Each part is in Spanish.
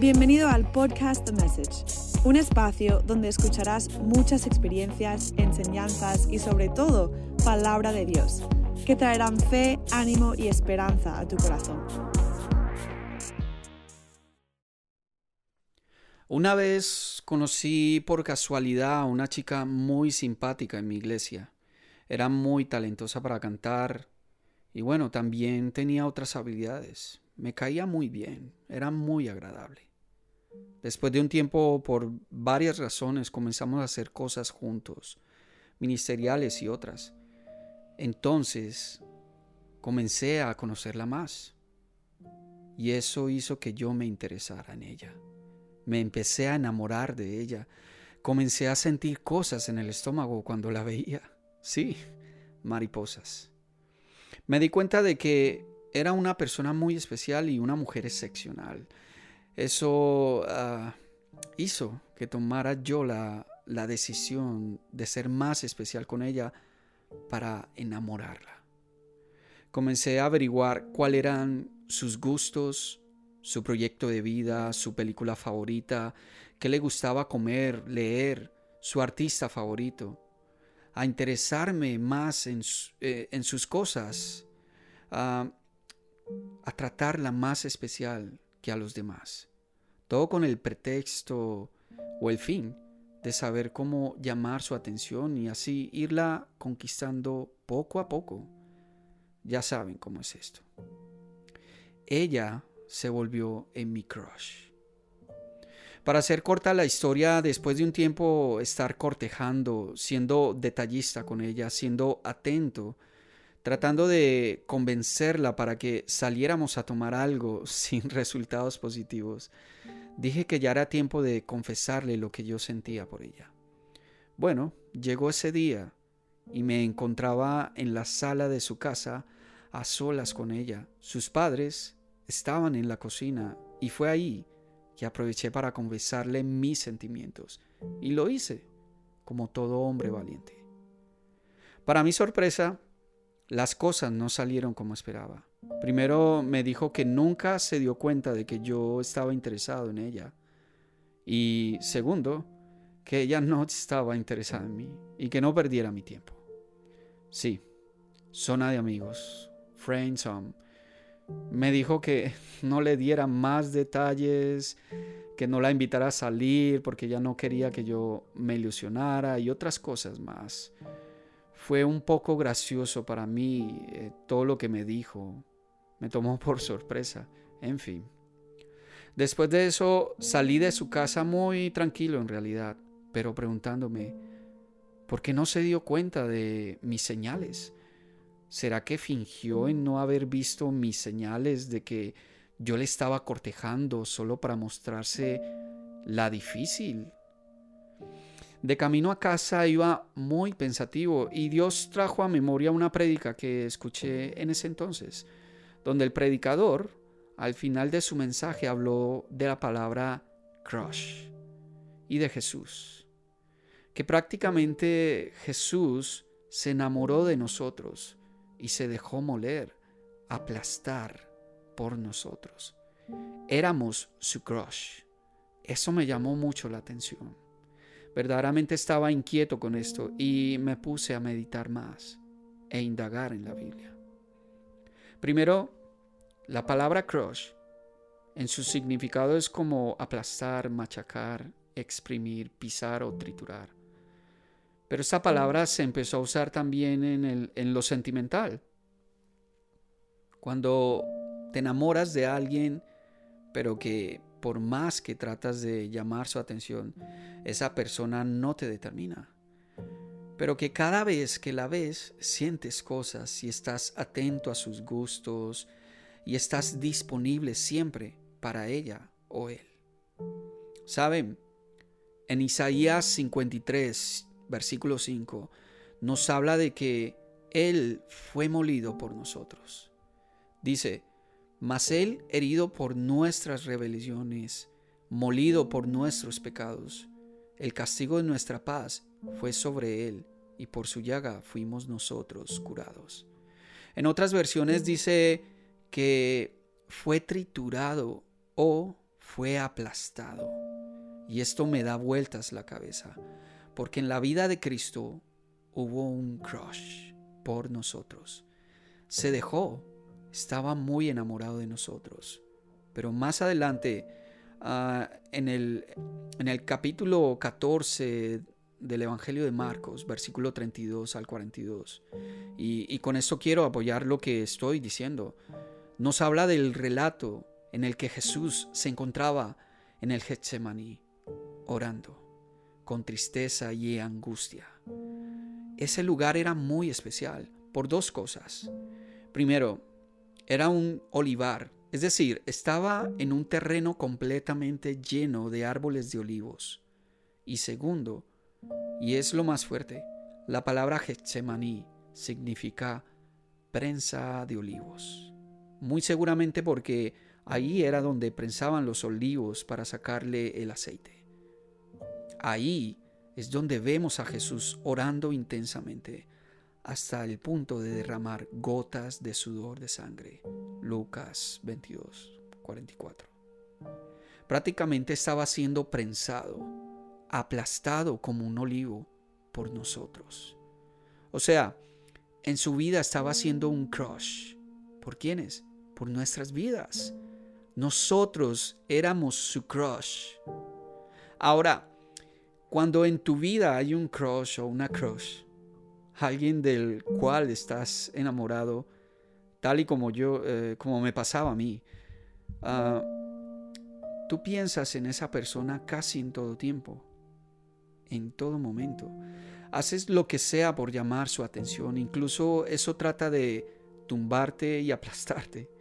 Bienvenido al podcast The Message, un espacio donde escucharás muchas experiencias, enseñanzas y sobre todo palabra de Dios, que traerán fe, ánimo y esperanza a tu corazón. Una vez conocí por casualidad a una chica muy simpática en mi iglesia. Era muy talentosa para cantar y bueno, también tenía otras habilidades. Me caía muy bien, era muy agradable. Después de un tiempo, por varias razones, comenzamos a hacer cosas juntos, ministeriales y otras. Entonces, comencé a conocerla más. Y eso hizo que yo me interesara en ella. Me empecé a enamorar de ella. Comencé a sentir cosas en el estómago cuando la veía. Sí, mariposas. Me di cuenta de que era una persona muy especial y una mujer excepcional. Eso ah, hizo que tomara yo la, la decisión de ser más especial con ella para enamorarla. Comencé a averiguar cuáles eran sus gustos, su proyecto de vida, su película favorita, qué le gustaba comer, leer, su artista favorito, a interesarme más en, eh, sus cosas, a tratarla más especial que a los demás todo con el pretexto o el fin de saber cómo llamar su atención y así irla conquistando poco a poco. Ya saben cómo es esto. Ella se volvió en mi crush. Para hacer corta la historia, después de un tiempo estar cortejando, siendo detallista con ella, siendo atento, tratando de convencerla para que saliéramos a tomar algo sin resultados positivos, Dije que ya era tiempo de confesarle lo que yo sentía por ella. Bueno, llegó ese día y me encontraba en la sala de su casa a solas con ella. Sus padres estaban en la cocina y fue ahí que aproveché para confesarle mis sentimientos. Y lo hice, como todo hombre valiente. Para mi sorpresa, las cosas no salieron como esperaba. Primero me dijo que nunca se dio cuenta de que yo estaba interesado en ella. Y segundo, que ella no estaba interesada en mí y que no perdiera mi tiempo. Sí, zona de amigos, friends Me dijo que no le diera más detalles, que no la invitara a salir porque ella no quería que yo me ilusionara y otras cosas más. Fue un poco gracioso para mí eh, todo lo que me dijo. Me tomó por sorpresa. En fin. Después de eso salí de su casa muy tranquilo en realidad, pero preguntándome, ¿por qué no se dio cuenta de mis señales? ¿Será que fingió en no haber visto mis señales de que yo le estaba cortejando solo para mostrarse la difícil? De camino a casa iba muy pensativo y Dios trajo a memoria una prédica que escuché en ese entonces donde el predicador al final de su mensaje habló de la palabra crush y de Jesús, que prácticamente Jesús se enamoró de nosotros y se dejó moler, aplastar por nosotros. Éramos su crush. Eso me llamó mucho la atención. Verdaderamente estaba inquieto con esto y me puse a meditar más e indagar en la Biblia. Primero, la palabra crush en su significado es como aplastar, machacar, exprimir, pisar o triturar. Pero esta palabra se empezó a usar también en, en lo sentimental. Cuando te enamoras de alguien, pero que por más que tratas de llamar su atención, esa persona no te determina. Pero que cada vez que la ves, sientes cosas y estás atento a sus gustos, y estás disponible siempre para ella o él. Saben, en Isaías 53, versículo 5, nos habla de que Él fue molido por nosotros. Dice, mas Él herido por nuestras rebeliones, molido por nuestros pecados, el castigo de nuestra paz fue sobre Él, y por su llaga fuimos nosotros curados. En otras versiones dice, que fue triturado o fue aplastado. Y esto me da vueltas la cabeza, porque en la vida de Cristo hubo un crush por nosotros. Se dejó, estaba muy enamorado de nosotros. Pero más adelante, ah, en, el, en el capítulo 14 del Evangelio de Marcos, versículo 32 al 42, y, y con esto quiero apoyar lo que estoy diciendo, nos habla del relato en el que Jesús se encontraba en el Getsemaní, orando, con tristeza y angustia. Ese lugar era muy especial por dos cosas. Primero, era un olivar, es decir, estaba en un terreno completamente lleno de árboles de olivos. Y segundo, y es lo más fuerte, la palabra Getsemaní significa prensa de olivos. Muy seguramente porque Ahí era donde prensaban los olivos para sacarle el aceite. Ahí es donde vemos a Jesús orando intensamente hasta el punto de derramar gotas de sudor de sangre. Lucas 22, 44. Prácticamente estaba siendo prensado, aplastado como un olivo por nosotros. O sea, en su vida estaba haciendo un crush. ¿Por quiénes? Por nuestras vidas. Nosotros éramos su crush. Ahora, cuando en tu vida hay un crush o una crush, alguien del cual estás enamorado, tal y como yo, eh, como me pasaba a mí, ah, tú piensas en esa persona casi en todo tiempo, en todo momento. Haces lo que sea por llamar su atención, incluso eso trata de tumbarte y aplastarte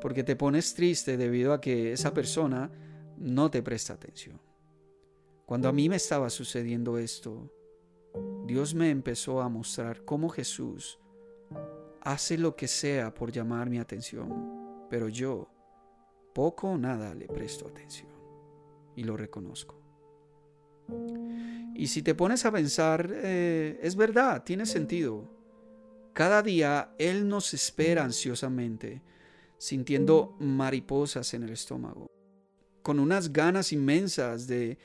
porque te pones triste debido a que esa persona no te presta atención. Cuando a mí me estaba sucediendo esto, Dios me empezó a mostrar cómo Jesús hace lo que sea por llamar mi atención, pero yo poco o nada le presto atención y lo reconozco. Y si te pones a pensar, eh, es verdad, tiene sentido. Cada día Él nos espera ansiosamente sintiendo mariposas en el estómago, con unas ganas inmensas de,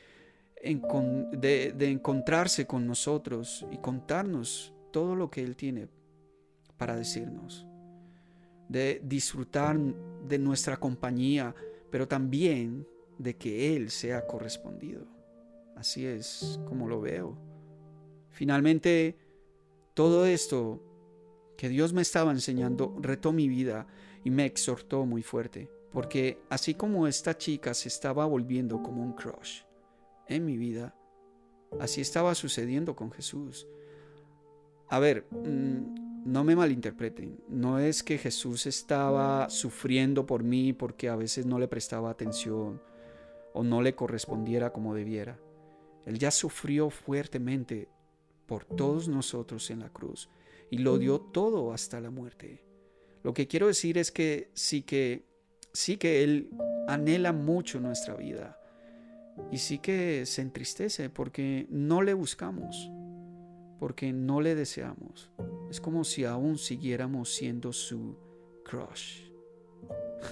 de, encontrarse con nosotros y contarnos todo lo que Él tiene para decirnos, de disfrutar de nuestra compañía, pero también de que Él sea correspondido. Así es como lo veo. Finalmente, todo esto que Dios me estaba enseñando retó mi vida y me exhortó muy fuerte, porque así como esta chica se estaba volviendo como un crush en mi vida, así estaba sucediendo con Jesús. A ver, mm, no me malinterpreten, no es que Jesús estaba sufriendo por mí porque a veces no le prestaba atención o no le correspondiera como debiera. Él ya sufrió fuertemente por todos nosotros en la cruz y lo dio todo hasta la muerte. Lo que quiero decir es que sí que sí que él anhela mucho nuestra vida y sí que se entristece porque no le buscamos, porque no le deseamos. Es como si aún siguiéramos siendo su crush.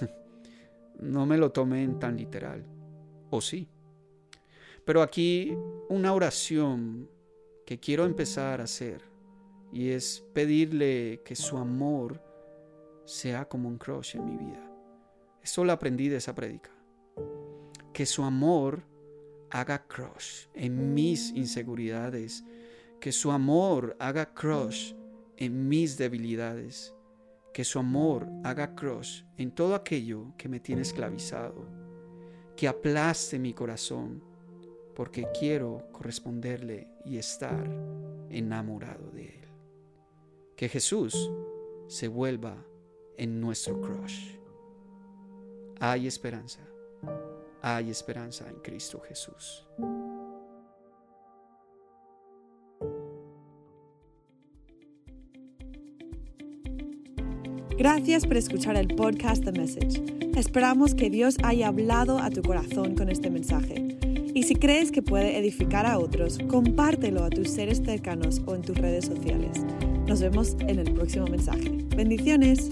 no me lo tomen tan literal, o sí. Pero aquí una oración que quiero empezar a hacer y es pedirle que su amor sea como un crush en mi vida. Eso lo aprendí de esa prédica. Que su amor haga crush en mis inseguridades. Que su amor haga crush en mis debilidades. Que su amor haga crush en todo aquello que me tiene esclavizado. Que aplaste mi corazón porque quiero corresponderle y estar enamorado de Él. Que Jesús se vuelva en nuestro crush. Hay esperanza, hay esperanza en Cristo Jesús. Gracias por escuchar el podcast The Message. Esperamos que Dios haya hablado a tu corazón con este mensaje. Y si crees que puede edificar a otros, compártelo a tus seres cercanos o en tus redes sociales. Nos vemos en el próximo mensaje. Bendiciones.